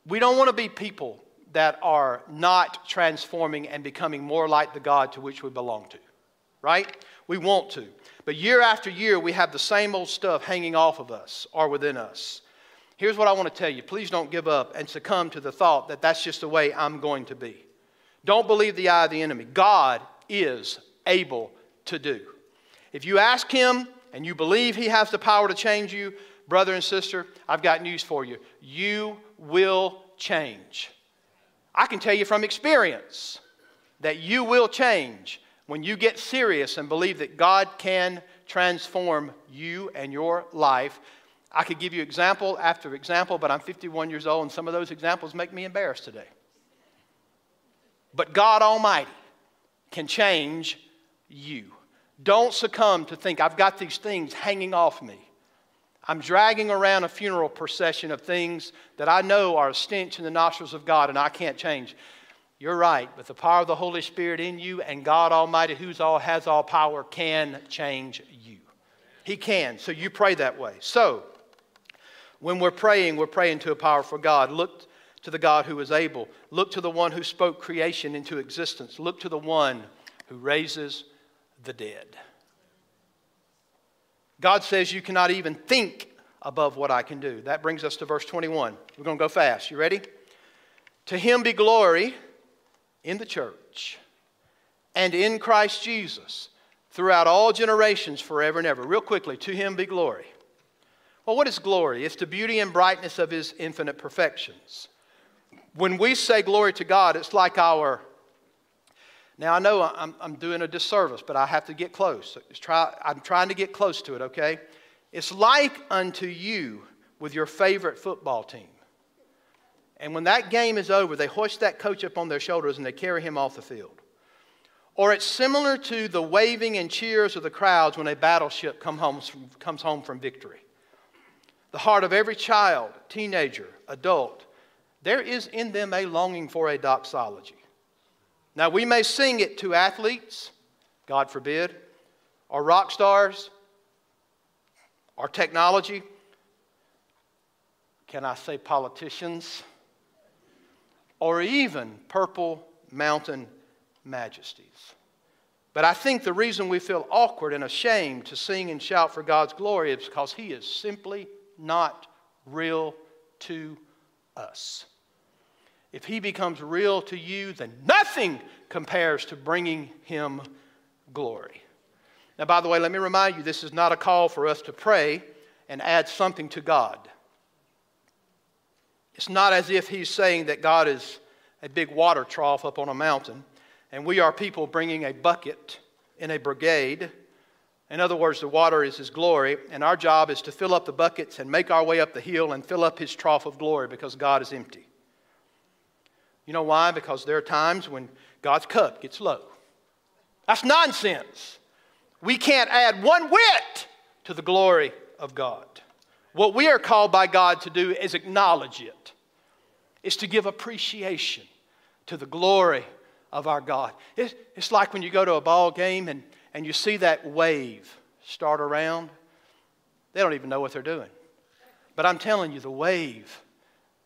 we don't want to be people that are not transforming and becoming more like the God to which we belong to, right? We want to. But year after year, we have the same old stuff hanging off of us or within us. Here's what I want to tell you please don't give up and succumb to the thought that that's just the way I'm going to be. Don't believe the eye of the enemy. God is able to do. If you ask Him and you believe He has the power to change you, brother and sister, I've got news for you. You will change. I can tell you from experience that you will change when you get serious and believe that God can transform you and your life. I could give you example after example, but I'm 51 years old, and some of those examples make me embarrassed today. But God Almighty can change you. Don't succumb to think, I've got these things hanging off me. I'm dragging around a funeral procession of things that I know are a stench in the nostrils of God and I can't change. You're right, but the power of the Holy Spirit in you and God Almighty, who's all has all power, can change you. He can. So you pray that way. So when we're praying, we're praying to a powerful God. Look to the God who is able. Look to the one who spoke creation into existence. Look to the one who raises the dead. God says you cannot even think above what I can do. That brings us to verse 21. We're going to go fast. You ready? To him be glory in the church and in Christ Jesus throughout all generations, forever and ever. Real quickly, to him be glory. Well, what is glory? It's the beauty and brightness of his infinite perfections. When we say glory to God, it's like our now, I know I'm, I'm doing a disservice, but I have to get close. Try, I'm trying to get close to it, okay? It's like unto you with your favorite football team. And when that game is over, they hoist that coach up on their shoulders and they carry him off the field. Or it's similar to the waving and cheers of the crowds when a battleship come home comes home from victory. The heart of every child, teenager, adult, there is in them a longing for a doxology. Now, we may sing it to athletes, God forbid, or rock stars, or technology. Can I say politicians? Or even purple mountain majesties. But I think the reason we feel awkward and ashamed to sing and shout for God's glory is because He is simply not real to us. If he becomes real to you, then nothing compares to bringing him glory. Now, by the way, let me remind you this is not a call for us to pray and add something to God. It's not as if he's saying that God is a big water trough up on a mountain and we are people bringing a bucket in a brigade. In other words, the water is his glory, and our job is to fill up the buckets and make our way up the hill and fill up his trough of glory because God is empty. You know why? Because there are times when God's cup gets low. That's nonsense. We can't add one whit to the glory of God. What we are called by God to do is acknowledge it, is to give appreciation to the glory of our God. It's like when you go to a ball game and, and you see that wave start around, they don't even know what they're doing. But I'm telling you, the wave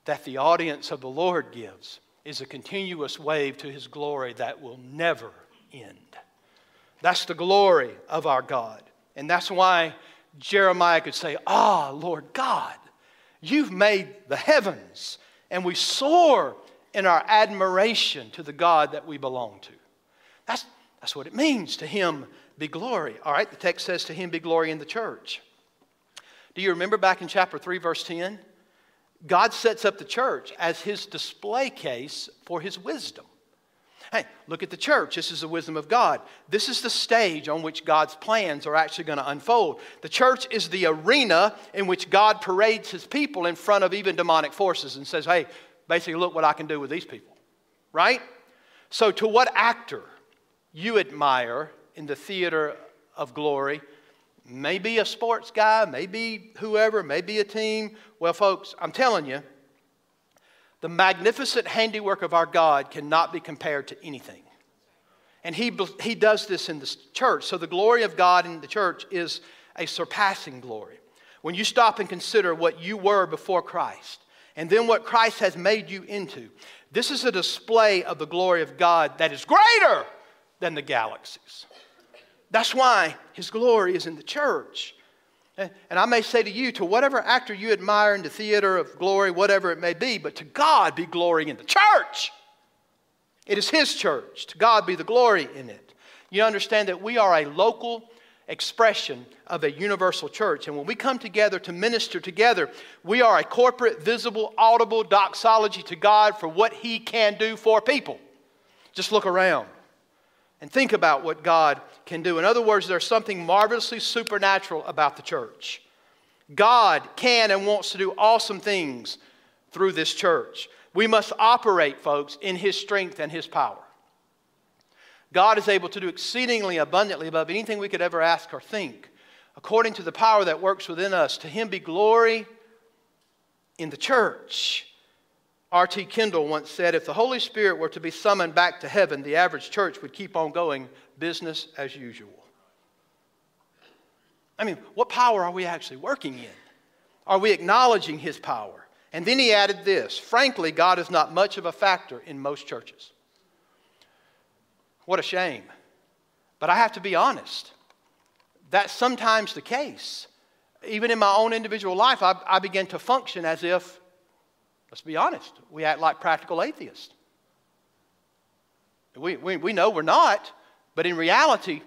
that the audience of the Lord gives is a continuous wave to his glory that will never end. That's the glory of our God. And that's why Jeremiah could say, Ah, Lord God, you've made the heavens, and we soar in our admiration to the God that we belong to. That's, that's what it means to him be glory. All right, the text says to him be glory in the church. Do you remember back in chapter 3, verse 10? God sets up the church as his display case for his wisdom. Hey, look at the church. This is the wisdom of God. This is the stage on which God's plans are actually going to unfold. The church is the arena in which God parades his people in front of even demonic forces and says, hey, basically, look what I can do with these people. Right? So, to what actor you admire in the theater of glory maybe a sports guy, maybe whoever, maybe a team. Well, folks, I'm telling you, the magnificent handiwork of our God cannot be compared to anything. And he, he does this in the church. So the glory of God in the church is a surpassing glory. When you stop and consider what you were before Christ and then what Christ has made you into, this is a display of the glory of God that is greater than the galaxies. That's why his glory is in the church. And I may say to you, to whatever actor you admire in the theater of glory, whatever it may be, but to God be glory in the church. It is his church. To God be the glory in it. You understand that we are a local expression of a universal church. And when we come together to minister together, we are a corporate, visible, audible doxology to God for what he can do for people. Just look around and think about what God can do. In other words, there's something marvelously supernatural about the church. God can and wants to do awesome things through this church. We must operate, folks, in His strength and His power. God is able to do exceedingly abundantly above anything we could ever ask or think, according to the power that works within us. To Him be glory in the church. R.T. Kendall once said if the Holy Spirit were to be summoned back to heaven, the average church would keep on going business as usual. I mean, what power are we actually working in? Are we acknowledging His power? And then he added this frankly, God is not much of a factor in most churches. What a shame. But I have to be honest. That's sometimes the case. Even in my own individual life, I, I begin to function as if, let's be honest, we act like practical atheists. We, we, we know we're not, but in reality,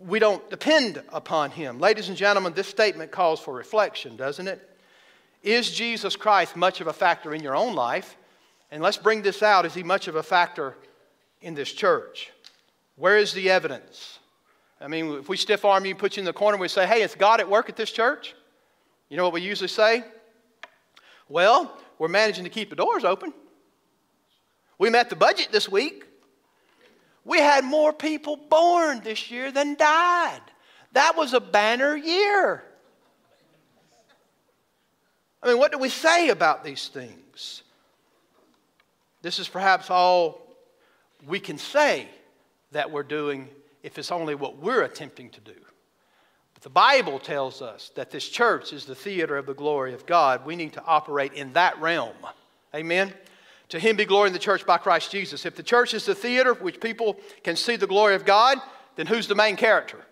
we don't depend upon Him. Ladies and gentlemen, this statement calls for reflection, doesn't it? Is Jesus Christ much of a factor in your own life? And let's bring this out. Is He much of a factor in this church? Where is the evidence? I mean, if we stiff arm you, put you in the corner, we say, hey, is God at work at this church? You know what we usually say? Well, we're managing to keep the doors open. We met the budget this week. We had more people born this year than died. That was a banner year. I mean, what do we say about these things? This is perhaps all we can say that we're doing if it's only what we're attempting to do. The Bible tells us that this church is the theater of the glory of God. We need to operate in that realm. Amen? To him be glory in the church by Christ Jesus. If the church is the theater which people can see the glory of God, then who's the main character?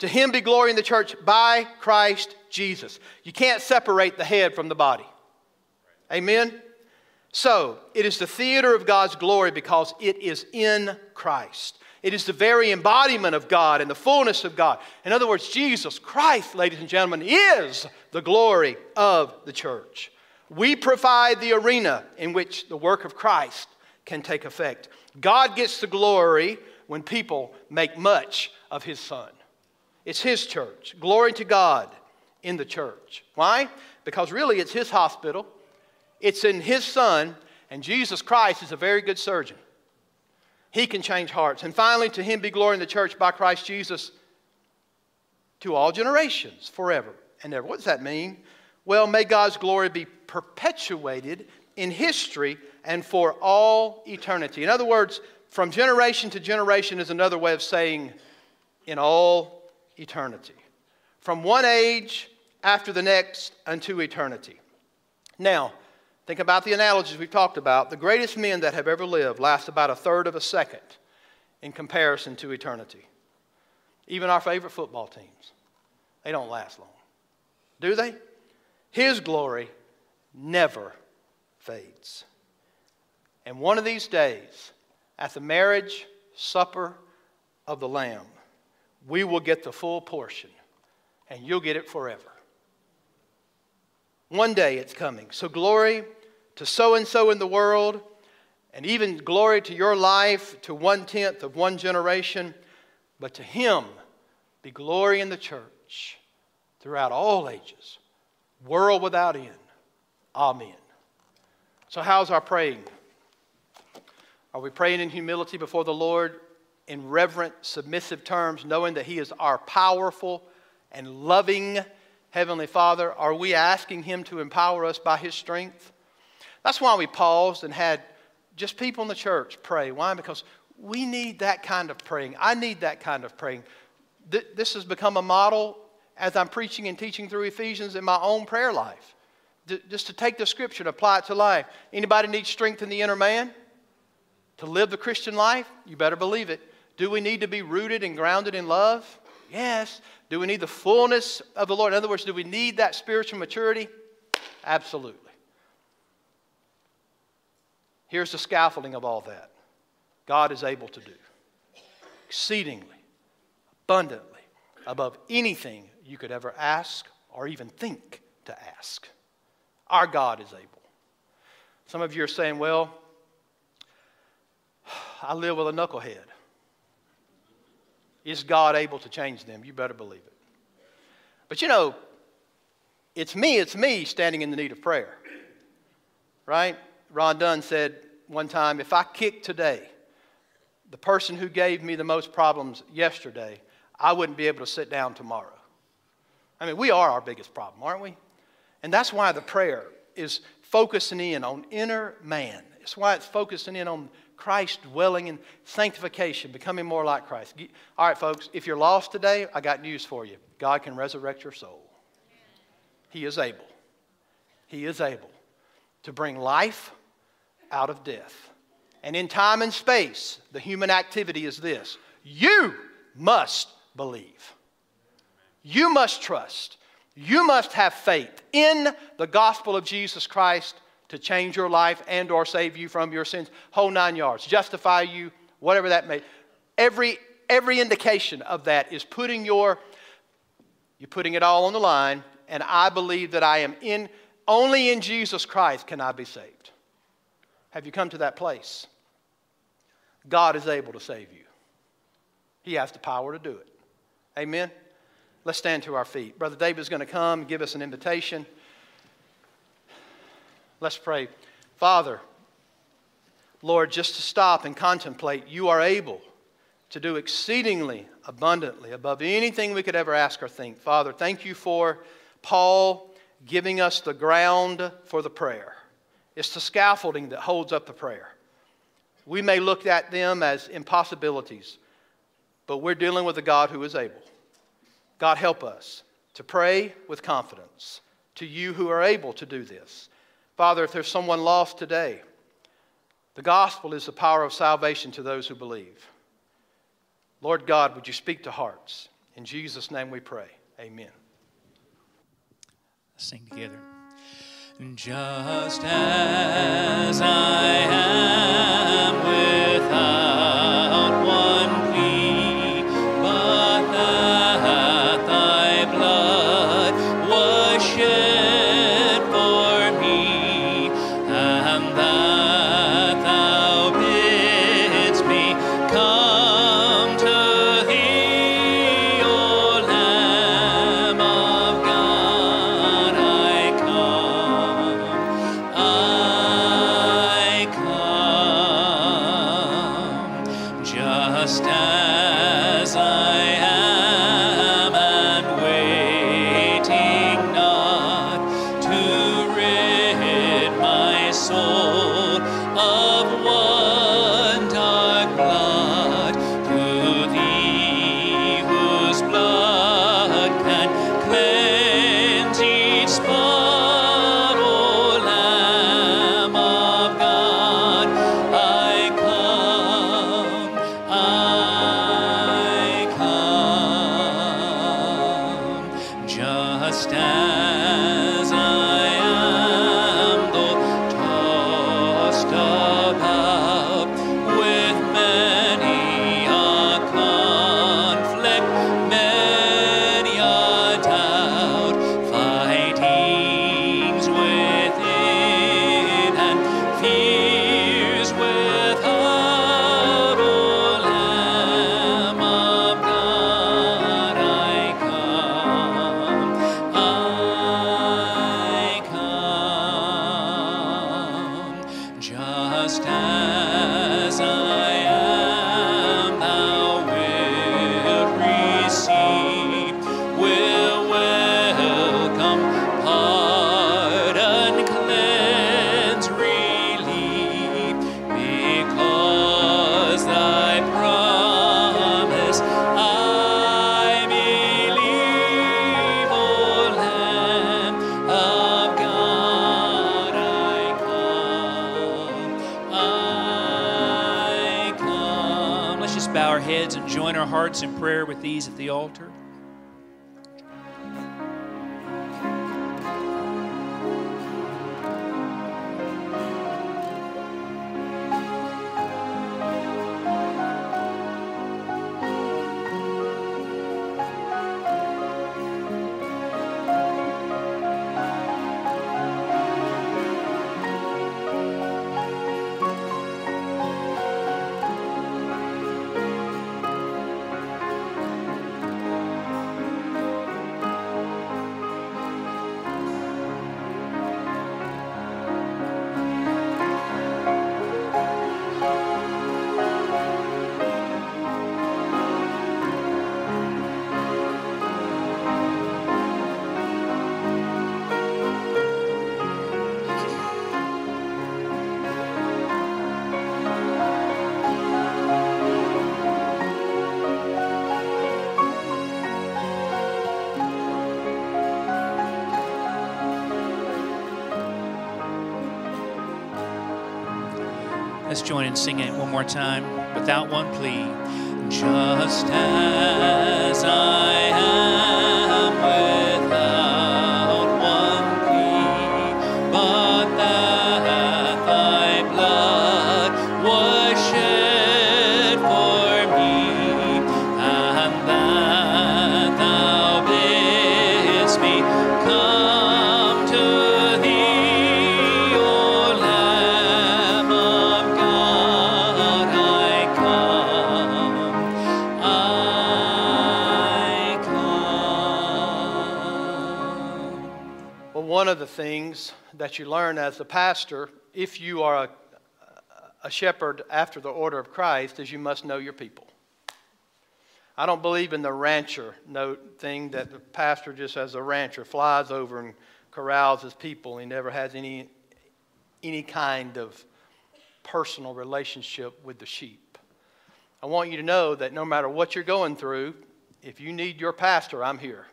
To him be glory in the church by Christ Jesus. You can't separate the head from the body. Amen? So, it is the theater of God's glory because it is in Christ. It is the very embodiment of God and the fullness of God. In other words, Jesus Christ, ladies and gentlemen, is the glory of the church. We provide the arena in which the work of Christ can take effect. God gets the glory when people make much of his son. It's his church. Glory to God in the church. Why? Because really it's his hospital, it's in his son, and Jesus Christ is a very good surgeon. He can change hearts. And finally, to him be glory in the church by Christ Jesus to all generations, forever and ever. What does that mean? Well, may God's glory be perpetuated in history and for all eternity. In other words, from generation to generation is another way of saying in all eternity. From one age after the next unto eternity. Now, think about the analogies we've talked about. The greatest men that have ever lived last about a third of a second in comparison to eternity. Even our favorite football teams, they don't last long. Do they? His glory never fades. And one of these days, at the marriage supper of the Lamb, we will get the full portion, and you'll get it forever. One day it's coming. So, glory to so and so in the world, and even glory to your life to one tenth of one generation, but to Him be glory in the church throughout all ages, world without end. Amen. So, how's our praying? Are we praying in humility before the Lord, in reverent, submissive terms, knowing that He is our powerful and loving Heavenly Father? Are we asking Him to empower us by His strength? That's why we paused and had just people in the church pray. Why? Because we need that kind of praying. I need that kind of praying. This has become a model as I'm preaching and teaching through Ephesians in my own prayer life. Just to take the scripture and apply it to life. Anybody need strength in the inner man? To live the Christian life? You better believe it. Do we need to be rooted and grounded in love? Yes. Do we need the fullness of the Lord? In other words, do we need that spiritual maturity? Absolutely. Here's the scaffolding of all that God is able to do exceedingly, abundantly, above anything you could ever ask or even think to ask. Our God is able. Some of you are saying, well, I live with a knucklehead. Is God able to change them? You better believe it. But you know, it's me, it's me standing in the need of prayer. Right? Ron Dunn said one time if I kick today, the person who gave me the most problems yesterday, I wouldn't be able to sit down tomorrow. I mean, we are our biggest problem, aren't we? And that's why the prayer is focusing in on inner man. It's why it's focusing in on Christ dwelling in sanctification, becoming more like Christ. All right, folks, if you're lost today, I got news for you. God can resurrect your soul. He is able. He is able to bring life out of death. And in time and space, the human activity is this you must believe, you must trust, you must have faith in the gospel of Jesus Christ to change your life and or save you from your sins. Whole nine yards justify you whatever that may. Every every indication of that is putting your you're putting it all on the line and i believe that i am in only in jesus christ can i be saved. Have you come to that place? God is able to save you. He has the power to do it. Amen? Let's stand to our feet. Brother david is going to come give us an invitation Let's pray. Father, Lord, just to stop and contemplate, you are able to do exceedingly abundantly above anything we could ever ask or think. Father, thank you for Paul giving us the ground for the prayer. It's the scaffolding that holds up the prayer. We may look at them as impossibilities, but we're dealing with a God who is able. God, help us to pray with confidence to you who are able to do this. Father, if there's someone lost today, the gospel is the power of salvation to those who believe. Lord God, would you speak to hearts? In Jesus' name we pray. Amen. Let's sing together. Just as I am hearts in prayer with these at the altar. Let's join in singing it one more time without one plea. Just as I am that you learn as a pastor, if you are a, a shepherd after the order of Christ, is you must know your people. I don't believe in the rancher note thing that the pastor just as a rancher flies over and corrals his people. He never has any, any kind of personal relationship with the sheep. I want you to know that no matter what you're going through, if you need your pastor, I'm here.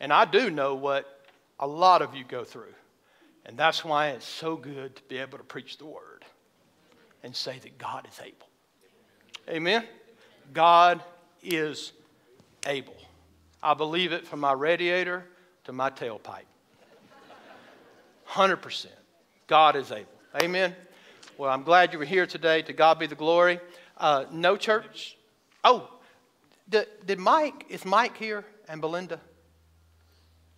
And I do know what a lot of you go through. And that's why it's so good to be able to preach the word and say that God is able. Amen? God is able. I believe it from my radiator to my tailpipe. 100%. God is able. Amen? Well, I'm glad you were here today. To God be the glory. Uh, no church. Oh, did, did Mike, is Mike here and Belinda?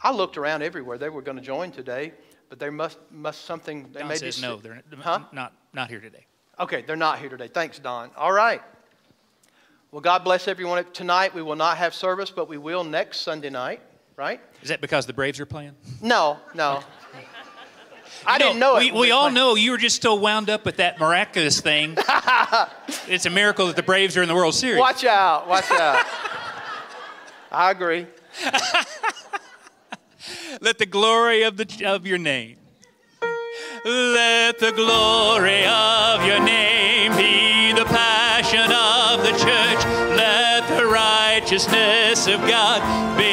I looked around everywhere. They were going to join today, but they must, must something. They Don may says be no, they're Huh? not, not here today. Okay, they're not here today. Thanks, Don. All right. Well, God bless everyone. Tonight we will not have service, but we will next Sunday night, right? Is that because the Braves are playing? No, no. I No, didn't know we, it. we all know you were just still wound up with that miraculous thing. it's a miracle that the Braves are in the World Series. Watch out, watch out. I agree. Let the glory of, the, of your name. Let the glory of your name be the passion of the church. Let the righteousness of God be